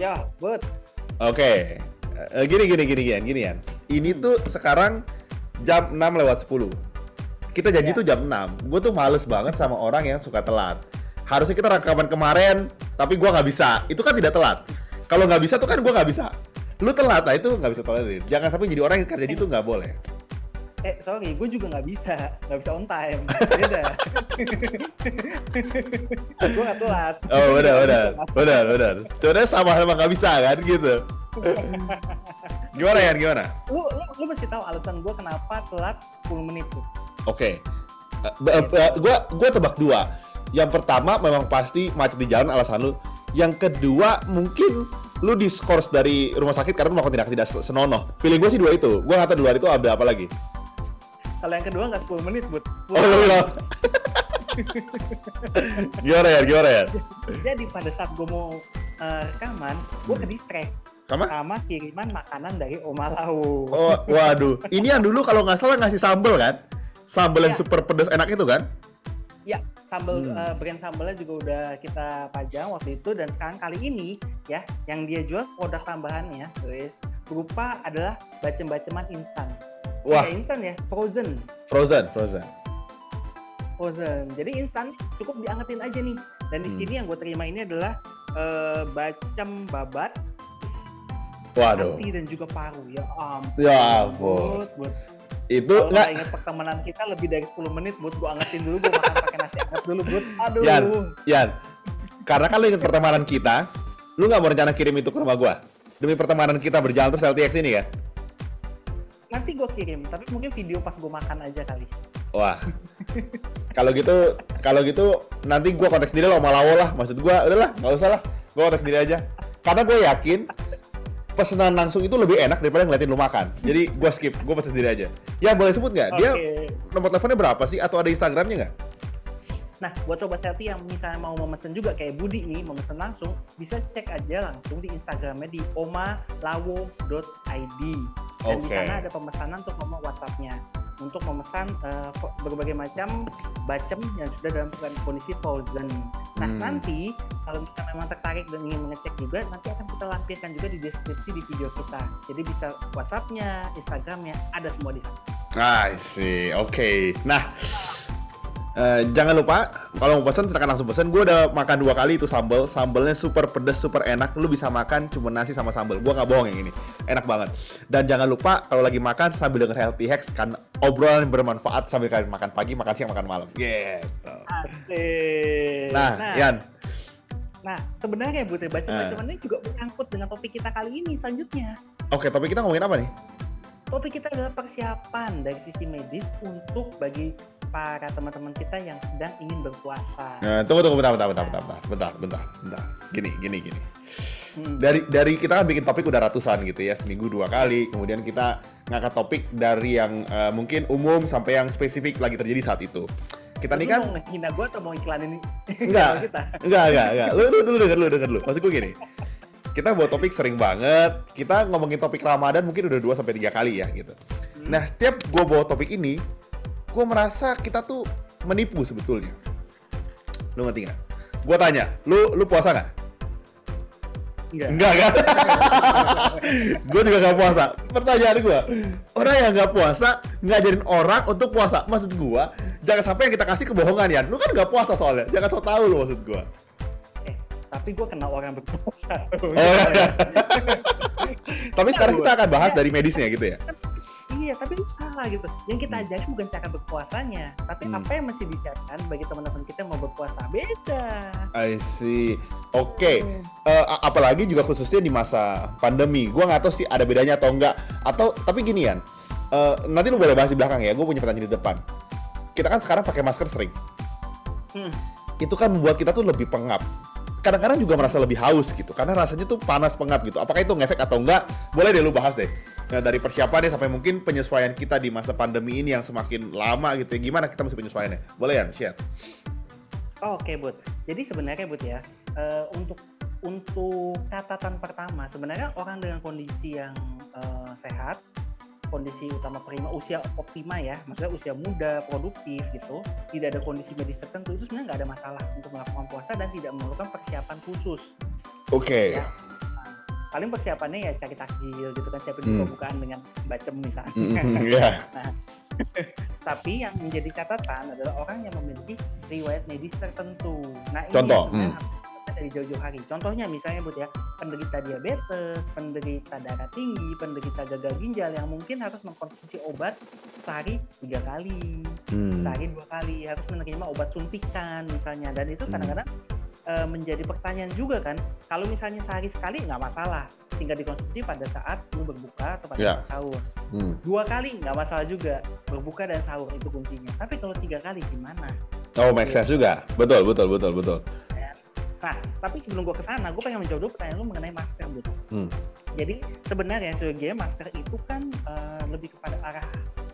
Ya, buat. Oke. Eh, gini gini gini gini gini ya. Ini tuh sekarang jam 6 lewat 10. Kita janji Ya. tuh jam 6. Gue tuh males banget sama orang yang suka telat. Harusnya kita rekaman kemarin, tapi gua nggak bisa. Itu kan tidak telat. Kalau nggak bisa tuh kan gua nggak bisa. Lu telat, nah itu nggak bisa tolerir. Jangan sampai jadi orang yang kerja itu nggak boleh. Eh, sorry, gue juga nggak bisa. Nggak bisa on time. Beda. gue nggak telat. Oh benar benar benar benar. Sebenarnya sama-sama nggak bisa kan gitu. Gimana ya gimana? Lu, lu, lu mesti tahu alasan gue kenapa telat 10 menit tuh. Oke. Eh, eh, eh, gua gua tebak dua. Yang pertama memang pasti macet di jalan alasan lu. Yang kedua mungkin lu diskors dari rumah sakit karena melakukan tindakan tidak se- senonoh. Feeling gue sih dua itu. Tahu di luar itu ada apa lagi. Kalau yang kedua nggak 10 menit, Bud. Oh, lu bilang. gimana ya? Gimana ya? Jadi pada saat gue mau eh, rekaman, gue ke distract Sama? sama kiriman makanan dari Oma Lau. Oh, waduh. Ini yang dulu kalau nggak salah ngasih sambel kan? Sambel yang Iya. super pedas enak itu kan? Ya, sambal Hmm. eh, brand sambalnya juga udah kita pajang waktu itu dan sekarang kali ini ya yang dia jual produk tambahannya guys berupa adalah bacem-baceman instan. Wah, Ya, instan ya, frozen. frozen, frozen. Frozen. Jadi instan cukup diangetin aja nih. Dan di Hmm. sini yang gue terima ini adalah eh, bacem babat, Waduh. hati dan juga paru. Ya ampun. Ya ampun. Itu Kalau nggak nggak inget pertemanan kita lebih dari 10 menit, Bud. Gue angetin dulu, gue makan pakai nasi anget dulu, Bud. Aduh. Yan, Yan, karena kan lu inget pertemanan kita, lu nggak mau rencana kirim itu ke rumah gua. Demi pertemanan kita berjalan terus LTX ini kan? Nanti gue kirim, tapi mungkin video pas gue makan aja kali. Wah. kalau gitu, kalau gitu nanti gua kontak sendiri lah sama Lawo lah. Maksud gua, udahlah, nggak usah lah. Gua kontak sendiri aja. Karena gue yakin pesanan langsung itu lebih enak daripada ngeliatin lu makan. Jadi gua skip, gua pesen sendiri aja. Ya boleh sebut nggak? Dia Oke. nomor teleponnya berapa sih? Atau ada Instagramnya nggak? Nah, buat sobat healthy yang misalnya mau memesan juga kayak Budi nih, memesan langsung, bisa cek aja langsung di Instagramnya di omalawo.id. Dan di Oke. sana ada pemesanan untuk nomor WhatsApp-nya untuk memesan ko- berbagai macam bacem yang sudah dalam kondisi frozen. Nah, Hmm. nanti kalau misalnya memang tertarik dan ingin mengecek juga, nanti akan kita lampirkan juga di deskripsi di video kita. Jadi bisa WhatsApp-nya, Instagram-nya, ada semua di sana. I see, oke. Nah, eh, jangan lupa kalau mau pesan silakan langsung pesan. Gue udah makan dua kali itu sambal, sambalnya super pedas, super enak. Lu bisa makan cuma nasi sama sambal. Gue nggak bohong yang ini, enak banget. Dan jangan lupa kalau lagi makan sambil denger Healthy Hacks kan obrolan yang bermanfaat sambil kalian makan pagi, makan siang, makan malam. Gitu. Asik. Nah, nah, Yan. Nah, sebenarnya Bu Teh baca bacaan eh. ini juga menyangkut dengan topik kita kali ini selanjutnya. Oke, topik kita ngomongin apa nih? Topik kita adalah persiapan dari sisi medis untuk bagi para teman-teman kita yang sedang ingin berpuasa. Nah, tunggu tunggu bentar bentar bentar bentar bentar bentar bentar. Gini gini gini. Hmm. dari dari kita kan bikin topik udah ratusan gitu ya seminggu dua kali. Kemudian kita ngangkat topik dari yang eh, mungkin umum sampai yang spesifik lagi terjadi saat itu. Kita Lu nih kan mau ngehina gue atau mau iklanin Enggak. kita? enggak enggak enggak. Lu lu dulu denger lu denger lu. Maksud gue gini. Kita buat topik sering banget. Kita ngomongin topik ramadan mungkin udah 2 sampai tiga kali ya gitu. Nah setiap gue bawa topik ini gue merasa kita tuh menipu sebetulnya. Lu ngerti nggak? Gue tanya lu lu puasa nggak Enggak. Enggak kan? gue juga gak puasa. Pertanyaan gue, orang yang gak puasa ngajarin orang untuk puasa. Maksud gue, jangan sampai yang kita kasih kebohongan ya. Lu kan gak puasa soalnya. Jangan so tau lu maksud gue. Eh, tapi gue kenal orang berpuasa. Oh. Tapi sekarang kita akan bahas dari medisnya gitu ya. Iya, tapi lu salah gitu. Yang kita ajarin bukan cara berpuasanya, tapi Hmm. apa yang mesti disiapkan bagi teman-teman kita yang mau berpuasa. Beda. I see. Oke. Eh, a- apalagi juga khususnya di masa pandemi. Gua nggak tahu sih ada bedanya atau enggak. Atau tapi gini ya. nanti lu boleh bahas di belakang ya. Gue punya pertanyaan di depan. Kita kan sekarang pakai masker sering. Hmm. itu kan membuat kita tuh lebih pengap. Kadang-kadang juga merasa lebih haus gitu, karena rasanya tuh panas pengap gitu. Apakah itu ngefek atau enggak? Boleh deh lu bahas deh. Nah, dari persiapannya sampai mungkin penyesuaian kita di masa pandemi ini yang semakin lama gitu ya. Gimana kita mesti penyesuaiannya? Boleh ya, share. Oke, Bud. Jadi sebenarnya, Bud ya, eh, untuk untuk catatan pertama, sebenarnya orang dengan kondisi yang eh, sehat, kondisi utama prima, usia optima ya, maksudnya usia muda, produktif gitu, tidak ada kondisi medis tertentu, itu sebenarnya nggak ada masalah untuk melakukan puasa dan tidak memerlukan persiapan khusus. Oke. Ya. Paling persiapannya ya cari takjil gitu kan siapin Hmm. buka-bukaan dengan bacem misalnya. Mm, Iya. Tapi yang menjadi catatan adalah orang yang memiliki riwayat medis tertentu. Nah, ini Contoh, yang hmm. dari jauh-jauh hari. Contohnya misalnya Bud ya, penderita diabetes, penderita darah tinggi, penderita gagal ginjal yang mungkin harus mengkonsumsi obat sehari tiga kali, Hmm. sehari dua kali, harus menerima obat suntikan misalnya. Dan itu Hmm. Eh, menjadi pertanyaan juga kan, kalau misalnya sehari sekali nggak masalah, tinggal dikonsumsi pada saat lu berbuka atau pada Ya. saat sahur Hmm. dua kali nggak masalah juga berbuka dan sahur itu kuncinya tapi kalau tiga kali gimana Oh, make sense juga. Betul, betul, betul, betul. nah tapi sebelum gua ke sana gue pengen menjawab dulu pertanyaan lu mengenai masker Bud. Hmm. jadi sebenarnya sebagai masker itu kan eh, lebih kepada arah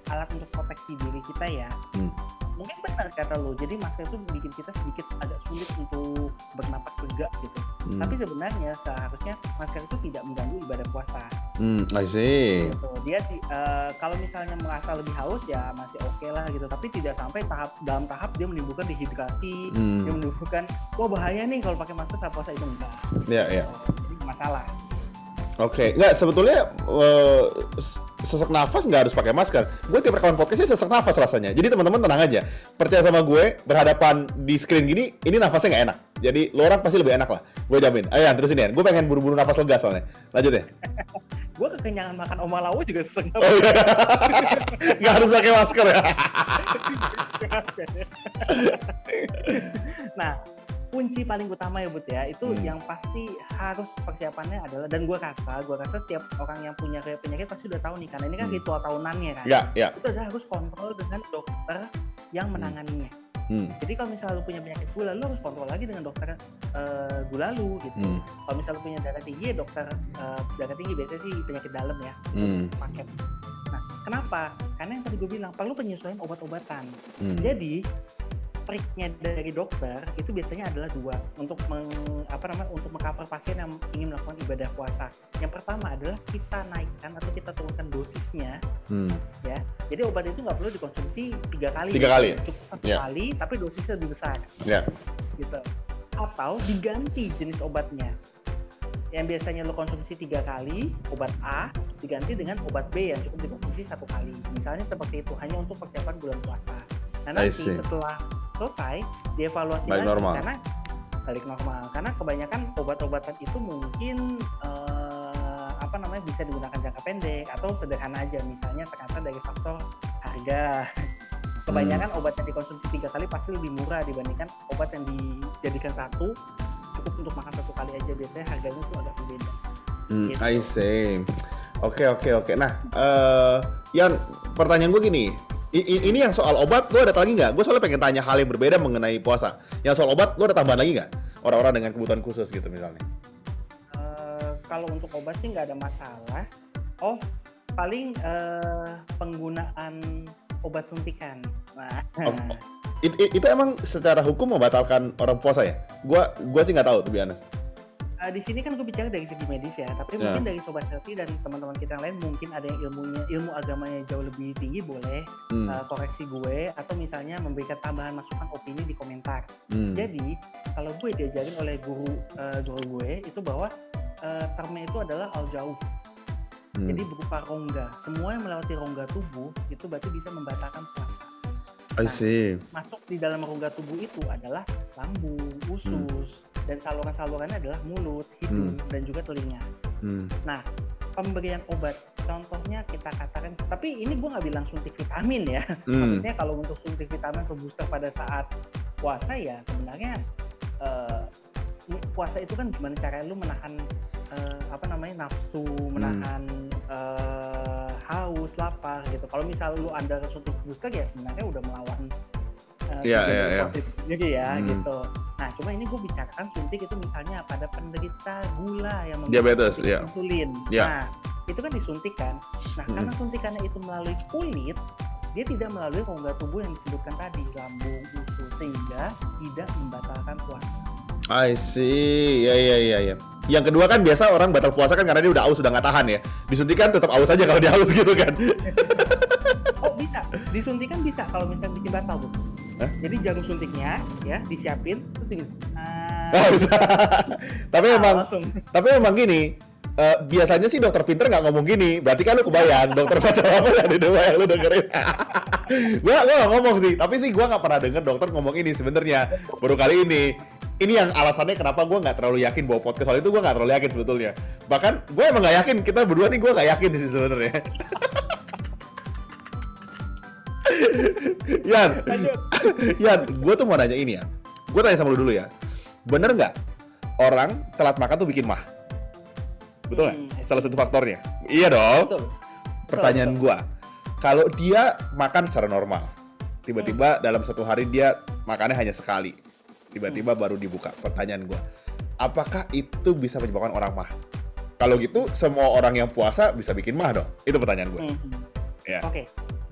alat untuk proteksi diri kita ya Hmm. Mungkin benar kata lu jadi masker itu bikin kita sedikit agak sulit untuk bernapas lega gitu Hmm. tapi sebenarnya seharusnya masker itu tidak mengganggu ibadah puasa Hmm, I see. gitu. Dia di- eh, kalau misalnya merasa lebih haus ya masih oke lah gitu, tapi tidak sampai tahap dalam tahap dia menimbulkan dehidrasi, dia Hmm. menimbulkan wah bahaya nih kalau pakai masker saat puasa itu enggak. Ya, ya. Jadi masalah. Oke, nggak sebetulnya s- sesak nafas nggak harus pakai masker. Gue tiap rekaman podcastnya sesak nafas rasanya. Jadi teman-teman tenang aja. Percaya sama gue, berhadapan di screen gini, ini nafasnya nggak enak. Jadi lo orang pasti lebih enak lah. Gue jamin. Ayo, Yan, terusin ya. Gue pengen buru-buru nafas lega soalnya. Lanjut ya. Gue kekenyangan makan omalawo juga sesek Oh iya. nggak harus pakai masker ya. nah, kunci paling utama ya Bud ya, itu Hmm. yang pasti harus persiapannya adalah dan gue rasa, gue rasa setiap orang yang punya kayak penyakit pasti udah tahu nih karena ini kan Hmm. ritual tahunannya kan. Ya, ya. Itu adalah harus kontrol dengan dokter yang menanganinya. Hmm. Jadi kalau misalnya lu punya penyakit gula, lu harus kontrol lagi dengan dokter eh, gula lu gitu. Hmm. Kalau misalnya lu punya darah tinggi, ya dokter eh, darah tinggi biasanya sih penyakit dalam ya, Hmm. paket. Nah, kenapa? Karena yang tadi gue bilang perlu penyesuaian obat-obatan. Hmm. Jadi triknya dari dokter itu biasanya adalah dua untuk meng, apa namanya untuk mengcover pasien yang ingin melakukan ibadah puasa. Yang pertama adalah kita naikkan atau kita turunkan dosisnya Hmm. jadi obat itu nggak perlu dikonsumsi tiga kali. Tiga kali ya? Cukup satu Ya. kali, tapi dosisnya lebih besar, Ya. gitu. Atau diganti jenis obatnya. Yang biasanya lo konsumsi tiga kali, obat A, diganti dengan obat B yang cukup dikonsumsi satu kali. Misalnya seperti itu, hanya untuk persiapan bulan puasa. Nah nanti setelah selesai, dievaluasi Balik lagi. normal. Karena balik normal. Karena kebanyakan obat-obatan itu mungkin eh, apa namanya bisa digunakan jangka pendek atau sederhana aja misalnya ternyata dari faktor harga kebanyakan Hmm. obat yang dikonsumsi tiga kali pasti lebih murah dibandingkan obat yang dijadikan satu cukup untuk makan satu kali aja biasanya harganya tuh agak berbeda Hmm, Gitu. I see. Oke oke oke. Nah, eh Yan, pertanyaan gue gini. I- ini yang soal obat, lo ada lagi nggak? Gue soalnya pengen tanya hal yang berbeda mengenai puasa. Yang soal obat, lo ada tambahan lagi nggak? Orang-orang dengan kebutuhan khusus gitu misalnya. Eh, kalau untuk obat sih nggak ada masalah oh paling eh, penggunaan obat suntikan nah Oh, oh. It- it- itu emang secara hukum membatalkan orang puasa ya? Gua gua sih nggak tahu tuh honest. Eh, di sini kan gue bicara dari segi medis ya, tapi Ya. mungkin dari sobat healthy dan teman-teman kita yang lain mungkin ada yang ilmunya ilmu agamanya jauh lebih tinggi boleh Hmm, eh, koreksi gue atau misalnya memberikan tambahan masukan opini di komentar. hmm, Jadi kalau gue diajarin oleh guru eh, guru gue itu bahwa eh, termnya itu adalah al jauh, hmm. jadi berupa rongga. Semua yang melewati rongga tubuh itu berarti bisa membatalkan puasa. I see. Masuk di dalam rongga tubuh itu adalah lambung, usus, dan saluran-salurannya adalah mulut, hidung, dan juga telinga. Hmm, pemberian obat contohnya kita katakan tapi ini gue nggak bilang suntik vitamin ya. Hmm, maksudnya kalau untuk suntik vitamin atau booster pada saat puasa ya sebenarnya ini puasa itu kan gimana cara lu menahan eh, apa namanya nafsu menahan eh, haus lapar gitu. Kalau misal lu anda suntik booster ya sebenarnya udah melawan tujuan iya, iya. positif jadi ya Hmm. gitu nah cuma ini gue bicarakan suntik itu misalnya pada penderita gula yang Diabetes, iya. insulin Iya. nah itu kan disuntikan nah Hmm. karena suntikannya itu melalui kulit dia tidak melalui rongga tubuh yang disebutkan tadi lambung usus sehingga tidak membatalkan puasa I see. Ya ya ya ya. Yang kedua kan biasa orang batal puasa kan karena dia udah aus udah nggak tahan ya. Disuntikan tetap aus aja kalau dia haus gitu kan. oh bisa disuntikan bisa kalau misalnya bikin batal bu Hah? jadi jarum suntiknya ya disiapin terus digini ah, tapi ah, emang langsung tapi memang gini eh, biasanya sih dokter pinter nggak ngomong gini. Berarti kan lu kebayang dokter macam apa yang di dewa yang lu dengerin. gua gua nggak ngomong sih, tapi sih gua nggak pernah denger dokter ngomong ini sebenarnya. Baru kali ini. Ini yang alasannya kenapa gua nggak terlalu yakin bahwa podcast soal itu gua nggak terlalu yakin sebetulnya. Bahkan gue emang nggak yakin kita berdua nih gua nggak yakin sih sebenarnya. Yan, Lanjut. Yan, gue tuh mau nanya ini ya. Gue tanya sama lu dulu ya. Bener nggak orang telat makan tuh bikin mah? Betul nggak? Hmm. Salah satu faktornya. Iya dong. Betul. Pertanyaan gue, kalau dia makan secara normal, tiba-tiba dalam satu hari dia makannya hanya sekali, tiba-tiba baru dibuka. Pertanyaan gue, apakah itu bisa menyebabkan orang mah? Kalau gitu, semua orang yang puasa bisa bikin mah dong? Itu pertanyaan gue. Hmm. Ya. Oke,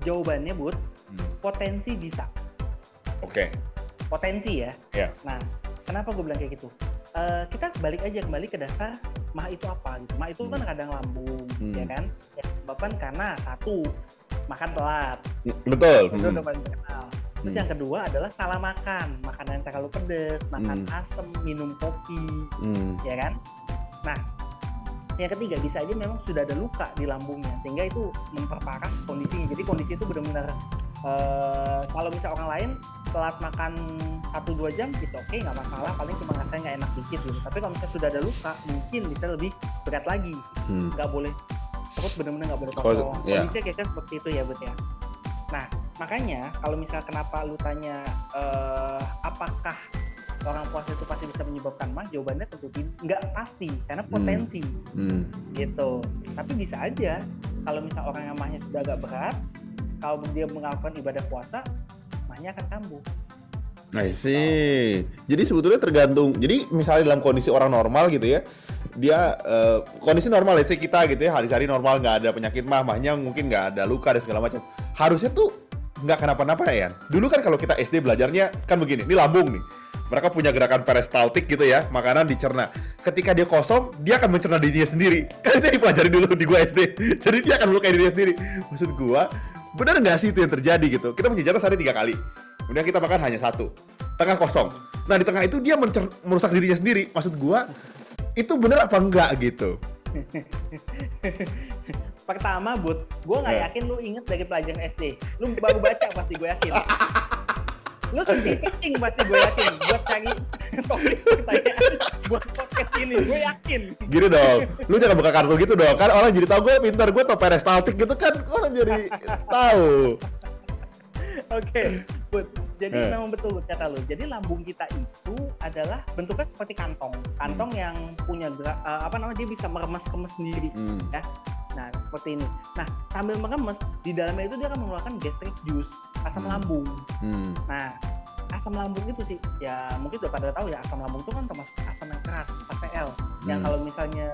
jawabannya Bud, Hmm. potensi bisa. Oke. Potensi ya. Ya. Nah, kenapa gue bilang kayak gitu? Eh, kita balik aja kembali ke dasar mah itu apa gitu. Mah itu kan kadang lambung, Hmm. ya kan? Ya, disebabkan karena satu makan telat, Betul. itu Hmm. udah terkenal. Terus Hmm. yang kedua adalah salah makan, makanan yang terlalu pedas, makan Hmm. asam, minum kopi, Hmm. ya kan? Nah, yang ketiga bisa aja memang sudah ada luka di lambungnya sehingga itu memperparah kondisinya. Jadi kondisi itu benar-benar eh, kalau misal orang lain telat makan 1-2 jam gitu oke nggak masalah paling cuma rasanya nggak enak dikit gitu tapi kalau misalnya sudah ada luka mungkin bisa lebih berat lagi Hmm. nggak boleh perut benar-benar nggak boleh Kos- kosong ya. kondisinya kayak seperti itu ya Bud ya nah makanya kalau misal kenapa lu tanya eh, apakah orang puasa itu pasti bisa menyebabkan mah jawabannya tentu nggak pasti karena potensi Hmm. gitu tapi bisa aja kalau misal orang yang mahnya sudah agak berat kalau dia melakukan ibadah puasa mahnya akan kambuh I see. Jadi sebetulnya tergantung. Jadi misalnya dalam kondisi orang normal gitu ya, dia eh, kondisi normal, let's say kita gitu ya, hari-hari normal nggak ada penyakit mah, mahnya mungkin nggak ada luka dan segala macam. Harusnya tuh nggak kenapa-napa ya. Dulu kan kalau kita SD belajarnya kan begini, ini lambung nih. Mereka punya gerakan peristaltik gitu ya, makanan dicerna. Ketika dia kosong, dia akan mencerna dirinya sendiri. Kan itu dipelajari dulu di gua SD. Jadi dia akan melukai dirinya sendiri. Maksud gua, benar nggak sih itu yang terjadi gitu? Kita punya jatah sehari tiga kali. Kemudian kita makan hanya satu. Tengah kosong. Nah di tengah itu dia mencer- merusak dirinya sendiri. Maksud gua, itu benar apa enggak gitu? pertama bud gue nggak Eh. yakin lu inget dari pelajaran SD lu baru baca pasti gue yakin lu sedih kencing pasti gue yakin buat cari topik pertanyaan buat podcast ini gue yakin Gini dong, lu jangan buka kartu gitu dong. Kan orang jadi tahu gue pintar, gue tau peristaltik gitu kan orang jadi tahu. oke bud jadi Eh. memang betul kata lu jadi lambung kita itu adalah bentuknya seperti kantong kantong yang punya gerak eh, apa namanya dia bisa meremas-kemas sendiri Hmm. Nah, seperti ini. Nah, sambil meremes, di dalamnya itu dia akan mengeluarkan gastric juice, asam Hmm. lambung. Hmm. Nah, asam lambung itu sih, ya mungkin udah pada tahu ya, asam lambung itu kan termasuk asam yang keras, APL. Yang Hmm. kalau misalnya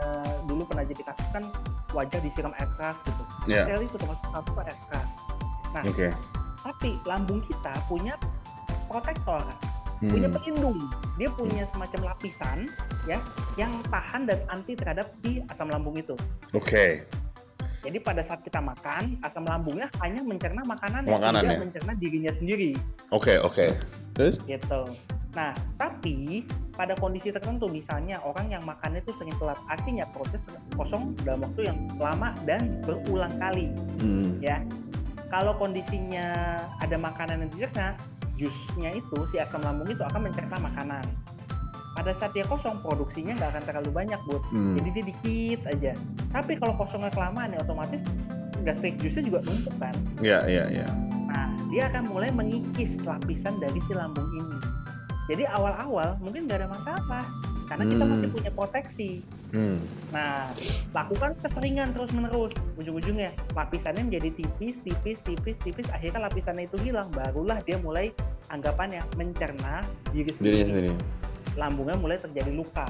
dulu pernah jadi kasus kan wajah disiram air keras gitu. Ya. APL itu termasuk satu air keras. Nah, Oke. tapi lambung kita punya protektor, punya Hmm. pelindung. Dia punya semacam lapisan ya yang tahan dan anti terhadap si asam lambung itu. Oke. Jadi pada saat kita makan, asam lambungnya hanya mencerna makanan, Makanan, tidak ya? mencerna dirinya sendiri, Oke, oke. Terus? gitu. Nah, tapi pada kondisi tertentu, misalnya orang yang makannya itu sering telat, artinya proses kosong dalam waktu yang lama dan berulang kali, Hmm. ya. Kalau kondisinya ada makanan yang dicerna, jusnya itu si asam lambung itu akan mencerna makanan. Pada saat dia kosong, produksinya nggak akan terlalu banyak, Bud. Hmm. jadi dia dikit aja tapi kalau kosongnya kelamaan ya otomatis gastric juice-nya juga numpuk kan Iya, iya, iya. nah dia akan mulai mengikis lapisan dari si lambung ini jadi awal-awal mungkin nggak ada masalah karena kita Hmm. masih punya proteksi Hmm. nah lakukan keseringan terus menerus ujung-ujungnya lapisannya menjadi tipis tipis tipis tipis akhirnya lapisannya itu hilang barulah dia mulai anggapannya mencerna diri sendiri sendiri. Lambungnya mulai terjadi luka.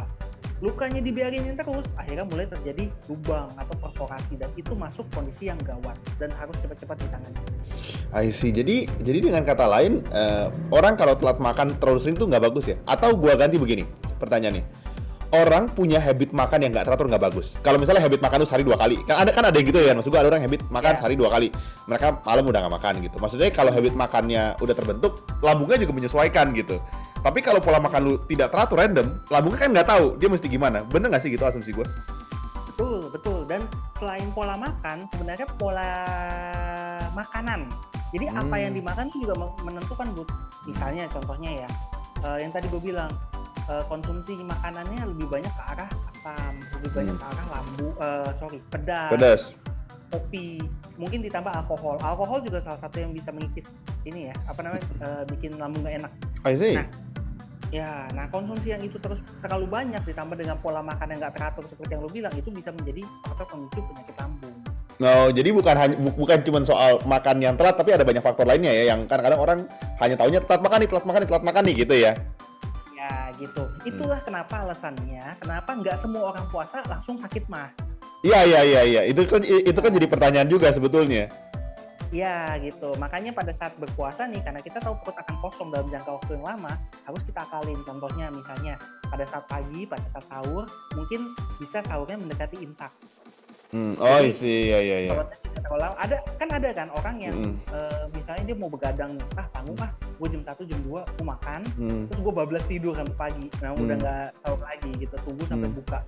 Lukanya dibiarin terus, akhirnya mulai terjadi lubang atau perforasi dan itu masuk kondisi yang gawat dan harus cepat-cepat ditangani. I see. Jadi, jadi dengan kata lain, eh, orang kalau telat makan terlalu sering tuh nggak bagus ya? Atau gua ganti begini, pertanyaannya. Orang punya habit makan yang nggak teratur nggak bagus. Kalau misalnya habit makan tuh sehari dua kali, kan ada kan ada yang gitu ya. Maksud gua ada orang habit makan Ya. sehari dua kali. Mereka malam udah nggak makan gitu. Maksudnya kalau habit makannya udah terbentuk, lambungnya juga menyesuaikan gitu. Tapi kalau pola makan lu tidak teratur random, lambungnya kan nggak tahu dia mesti gimana. Bener nggak sih gitu asumsi gua? Betul. selain pola makan, sebenarnya pola makanan. Jadi apa yang Hmm. dimakan itu juga men- menentukan, Bu. Misalnya contohnya ya, eh, yang tadi gue bilang, eh, konsumsi makanannya lebih banyak ke arah asam, lebih banyak Hmm. ke arah lambu, eh, sorry, pedas, Pedas. kopi, mungkin ditambah alkohol. Alkohol juga salah satu yang bisa mengikis ini ya, apa namanya, eh, bikin lambung gak enak. I see. Nah, Ya, nah konsumsi yang itu terus terlalu banyak ditambah dengan pola makan yang nggak teratur seperti yang lu bilang itu bisa menjadi faktor pemicu penyakit lambung. No, jadi bukan hanya bu- bukan cuma soal makan yang telat, tapi ada banyak faktor lainnya ya yang kadang-kadang orang hanya taunya telat makan nih, telat makan nih, telat makan nih gitu ya. Ya gitu. Itulah kenapa alasannya kenapa nggak semua orang puasa langsung sakit mah. Iya iya iya iya. Itu kan itu kan jadi pertanyaan juga sebetulnya. Ya gitu. Makanya pada saat berpuasa nih karena kita tahu perut akan kosong dalam jangka waktu yang lama harus kita akalin. Contohnya misalnya pada saat pagi, pada saat sahur mungkin bisa sahurnya mendekati imsak. Hmm, oh iya iya iya. Terlalu lama. Ada kan ada kan orang yang Mm, eh, misalnya dia mau begadang ah tanggung ah, gue jam 1 jam 2 gue makan, hmm, terus gue bablas tidur sampai pagi, nah udah Hmm. nggak sahur lagi gitu, tunggu sampai Hmm. buka.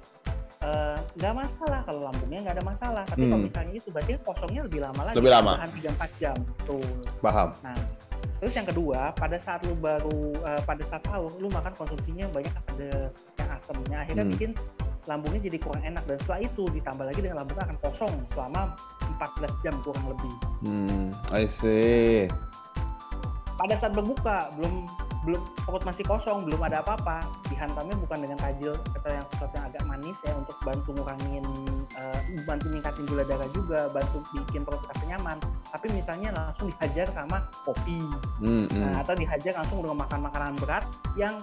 Eh, nggak masalah kalau lambungnya nggak ada masalah, tapi kalau Hmm. misalnya itu berarti kosongnya lebih lama lagi, Lebih lama. tahan 3-4 jam, tuh. paham. Nah, terus yang kedua, pada saat lu baru eh, pada saat sahur, lu makan konsumsinya banyak ada yang asamnya, akhirnya Hmm. bikin lambungnya jadi kurang enak dan setelah itu ditambah lagi dengan lambungnya akan kosong selama 14 jam kurang lebih. Hmm, I see. pada saat berbuka belum belum perut masih kosong belum ada apa-apa dihantamnya bukan dengan tajil atau yang sesuatu yang agak manis ya untuk bantu ngurangin eh, bantu ningkatin gula darah juga bantu bikin perut rasa nyaman tapi misalnya langsung dihajar sama kopi Hmm, hmm. nah, atau dihajar langsung dengan makan makanan berat yang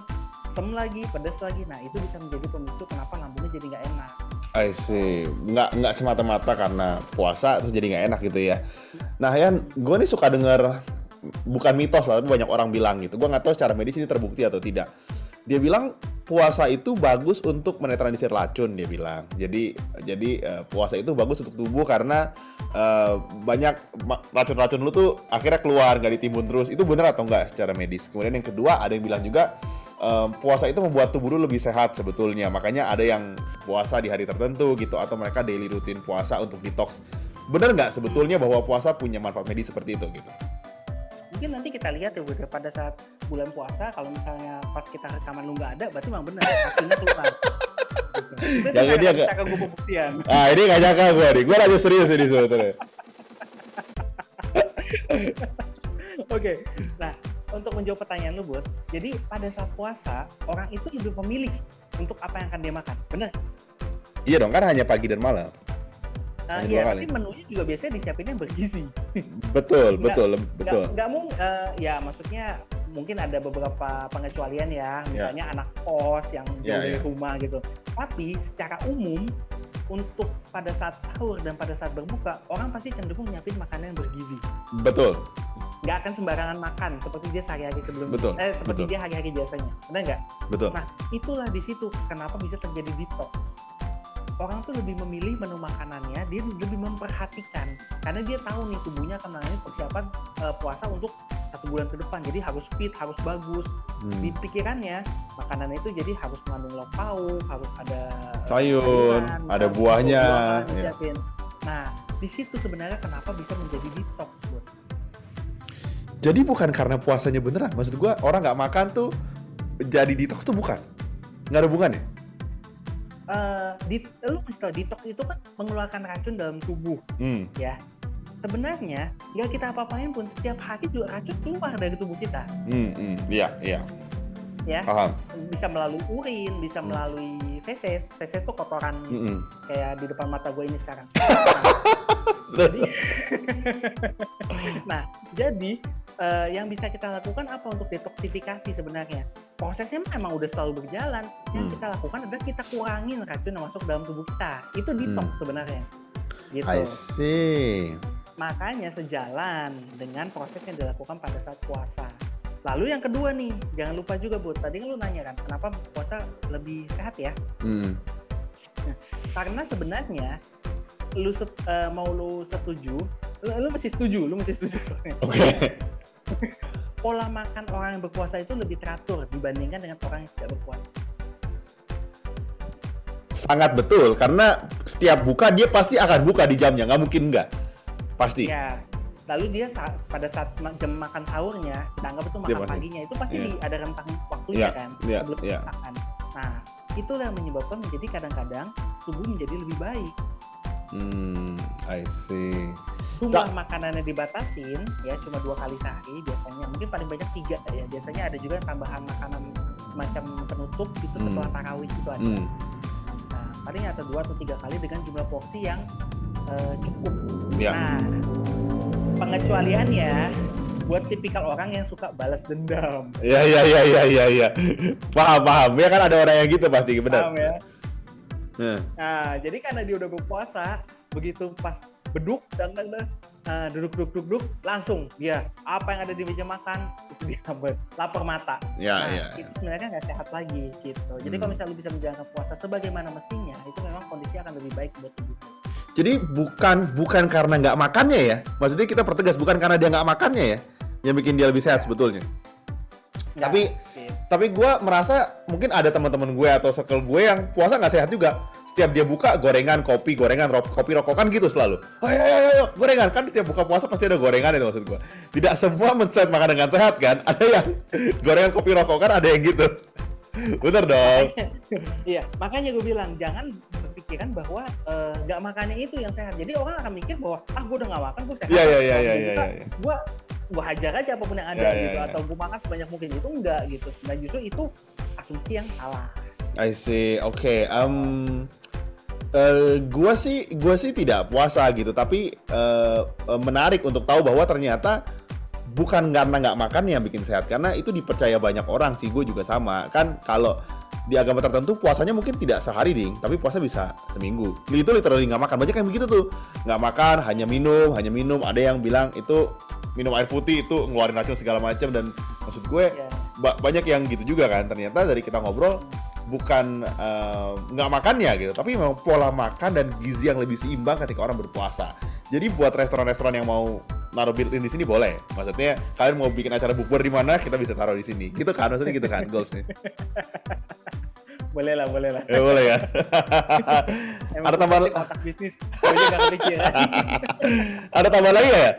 sem lagi pedas lagi nah itu bisa menjadi pemicu kenapa lambungnya jadi nggak enak I see. Nggak nggak semata-mata karena puasa terus jadi nggak enak gitu ya. Nah Yan, gue nih suka denger bukan mitos lah, tapi banyak orang bilang gitu. Gue nggak tahu secara medis ini terbukti atau tidak. Dia bilang puasa itu bagus untuk menetralisir racun dia bilang. Jadi jadi eh, puasa itu bagus untuk tubuh karena eh, banyak racun-racun lu tuh akhirnya keluar nggak ditimbun terus. Itu benar atau enggak secara medis? Kemudian yang kedua ada yang bilang juga eh, puasa itu membuat tubuh lu lebih sehat sebetulnya. Makanya ada yang puasa di hari tertentu gitu atau mereka daily rutin puasa untuk detox. Benar nggak sebetulnya bahwa puasa punya manfaat medis seperti itu gitu? Mungkin nanti kita lihat ya Bud, ya, pada saat bulan puasa kalau misalnya pas kita rekaman lu nggak ada berarti memang benar hasilnya keluar gitu. Itu Jangan dia nggak- pembuktian Ah ini nggak nyangka gue nih, gue lagi serius ini sebetulnya. oke nah untuk menjawab pertanyaan lu Bud jadi pada saat puasa orang itu lebih memilih untuk apa yang akan dia makan benar Iya dong kan hanya pagi dan malam. Nah, iya, dua kali. tapi menunya juga biasanya disiapinnya bergizi. Betul, Nggak- betul, betul. Nggak, nggak mung, eh, ya maksudnya mungkin ada beberapa pengecualian ya, misalnya anak kos yang Ya, jauh dari ya. rumah gitu. Tapi secara umum untuk pada saat sahur dan pada saat berbuka, orang pasti cenderung nyiapin makanan yang bergizi. Betul. Nggak akan sembarangan makan seperti dia sehari-hari sebelum Betul, eh seperti betul. dia hari-hari biasanya. Benar nggak? Betul. Nah, itulah di situ kenapa bisa terjadi detox. Orang tuh lebih memilih menu makanannya, dia lebih memperhatikan karena dia tahu nih tubuhnya akan mengalami persiapan eh, puasa untuk satu bulan ke depan. Jadi harus fit, harus bagus. Hmm. Di pikirannya makanan itu jadi harus mengandung lauk pauk, harus ada eh, Sayur, ada buahnya, buah-buahan ya. disiapin. Nah, di situ sebenarnya kenapa bisa menjadi detox, Bud. Jadi bukan karena puasanya beneran. Maksud gua orang nggak makan tuh jadi detox tuh bukan. Nggak ada hubungannya. Eh, di, lu mesti tahu detox itu kan mengeluarkan racun dalam tubuh. Hmm. ya sebenarnya nggak kita apa-apain pun setiap hari juga racun keluar dari tubuh kita Hmm, hmm. Iya, iya. ya Paham. bisa melalui urin bisa Hmm. melalui feses feses tuh kotoran Hmm, hmm. kayak di depan mata gue ini sekarang jadi nah jadi eh, yang bisa kita lakukan apa untuk detoksifikasi sebenarnya prosesnya emang udah selalu berjalan yang Hmm. kita lakukan adalah kita kurangin racun yang masuk dalam tubuh kita itu detox Hmm. sebenarnya gitu I see. Makanya sejalan dengan proses yang dilakukan pada saat puasa. Lalu yang kedua nih, jangan lupa juga Bu, tadi kan lu nanya kan, kenapa puasa lebih sehat ya? Hmm. Karena sebenarnya lu set- eh, mau lu setuju, lu, lu mesti setuju, lu mesti setuju soalnya. Oke. Pola makan orang yang berpuasa itu lebih teratur dibandingkan dengan orang yang tidak berpuasa. sangat betul karena setiap buka dia pasti akan buka di jamnya, nggak mungkin nggak. Pasti. Ya. Lalu dia saat, pada saat jam makan sahurnya, kita anggap itu Dia makan pasti. paginya, itu pasti di- ada rentang waktunya Iya, kan, iya, sebelum iya. makan. Nah, itulah yang menyebabkan menjadi kadang-kadang tubuh menjadi lebih baik. Hmm, I see. Jumlah Tak- makanannya dibatasin, ya cuma dua kali sehari biasanya. Mungkin paling banyak tiga ya. Biasanya ada juga yang tambahan makanan macam penutup itu Hmm. setelah tarawih itu ada. Hmm, Nah, paling atau dua atau tiga kali dengan jumlah porsi yang eh, cukup. ya. Nah, pengecualiannya buat tipikal orang yang suka balas dendam. Ya, ya, ya, ya, ya, ya. Paham, paham. Ya kan ada orang yang gitu pasti, benar. Paham ya? Nah, Nah, jadi karena dia udah berpuasa, begitu pas beduk dan dan dan, eh, duduk duduk duduk duduk langsung dia apa yang ada di meja makan itu dia lapar mata. ya, nah, ya. itu sebenarnya nggak sehat lagi gitu. Jadi Hmm. kalau misalnya lu bisa menjalankan puasa sebagaimana mestinya, itu memang kondisi akan lebih baik buat tubuh. Jadi bukan bukan karena nggak makannya ya. Maksudnya kita pertegas bukan karena dia nggak makannya ya yang bikin dia lebih sehat sebetulnya. Nggak, Tapi- gitu. Tapi gue merasa mungkin ada teman-teman gue atau circle gue yang puasa nggak sehat juga. Setiap dia buka gorengan, kopi, gorengan, ro- kopi rokokan gitu selalu. Ayo, ayo, ayo, gorengan kan setiap buka puasa pasti ada gorengan itu maksud gue. Tidak semua men-set makan dengan sehat kan. Ada yang gorengan, kopi rokokan, ada yang gitu. Bener dong. Iya, makanya gue bilang jangan berpikiran bahwa eh, nggak makannya itu yang sehat. Jadi orang akan mikir bahwa ah gue udah nggak makan gue sehat. Iya, iya, iya, Kalau iya, gua iya, iya. Gue gue hajar aja apa pun yang ada Iya, iya, gitu iya. atau gue makan sebanyak mungkin itu enggak gitu. Nah justru itu asumsi yang salah. I see. Oke. Um, eh, gua sih gua sih tidak puasa gitu, tapi eh, menarik untuk tahu bahwa ternyata bukan karena nggak makan yang bikin sehat, karena itu dipercaya banyak orang sih. Gue juga sama. Kan kalau di agama tertentu puasanya mungkin tidak sehari ding, tapi puasa bisa seminggu. Itu literally nggak makan. Banyak yang begitu tuh, nggak makan, hanya minum, hanya minum. Ada yang bilang itu minum air putih itu ngeluarin racun segala macam dan maksud gue Ya. ba- banyak yang gitu juga kan ternyata dari kita ngobrol bukan eh, nggak makannya gitu tapi memang pola makan dan gizi yang lebih seimbang ketika orang berpuasa jadi buat restoran-restoran yang mau naruh built-in di sini boleh maksudnya kalian mau bikin acara bukber di mana kita bisa taruh di sini gitu kan maksudnya gitu kan goalsnya Boleh lah, boleh lah. ya boleh ya Ada tambahan- otak bisnis. Ada tambah lagi ya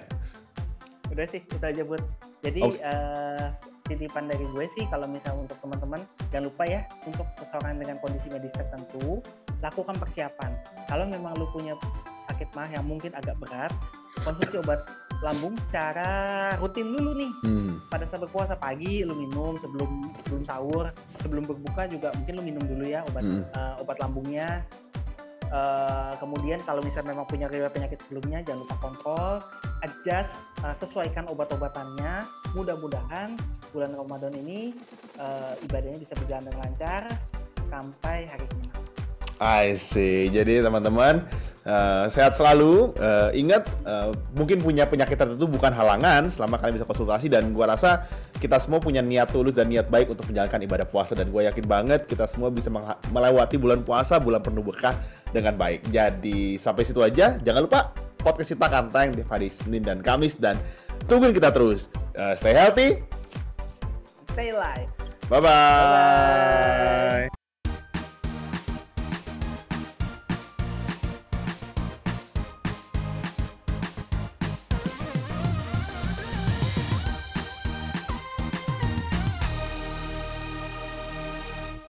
Udah sih, itu aja buat. Jadi Oke. eh, titipan dari gue sih kalau misalnya untuk teman-teman jangan lupa ya untuk seseorang dengan kondisi medis tertentu lakukan persiapan. Kalau memang lu punya sakit mah yang mungkin agak berat, konsumsi obat lambung secara rutin dulu nih. hmm. Pada saat berpuasa pagi lu minum sebelum sebelum sahur, sebelum berbuka juga mungkin lu minum dulu ya obat Hmm. eh, obat lambungnya. Eh, kemudian kalau misalnya memang punya riwayat penyakit sebelumnya jangan lupa kontrol, adjust, eh, sesuaikan obat-obatannya. Mudah-mudahan bulan Ramadan ini eh, ibadahnya bisa berjalan dengan lancar sampai hari kemenangan. I see. Jadi teman-teman eh, sehat selalu. Eh, ingat eh, mungkin punya penyakit tertentu bukan halangan selama kalian bisa konsultasi dan gua rasa kita semua punya niat tulus dan niat baik untuk menjalankan ibadah puasa dan gue yakin banget kita semua bisa melewati bulan puasa bulan penuh berkah dengan baik. Jadi sampai situ aja. Jangan lupa podcast kita akan tayang di hari Senin dan Kamis dan tungguin kita terus. Eh, stay healthy. Stay live. Bye bye.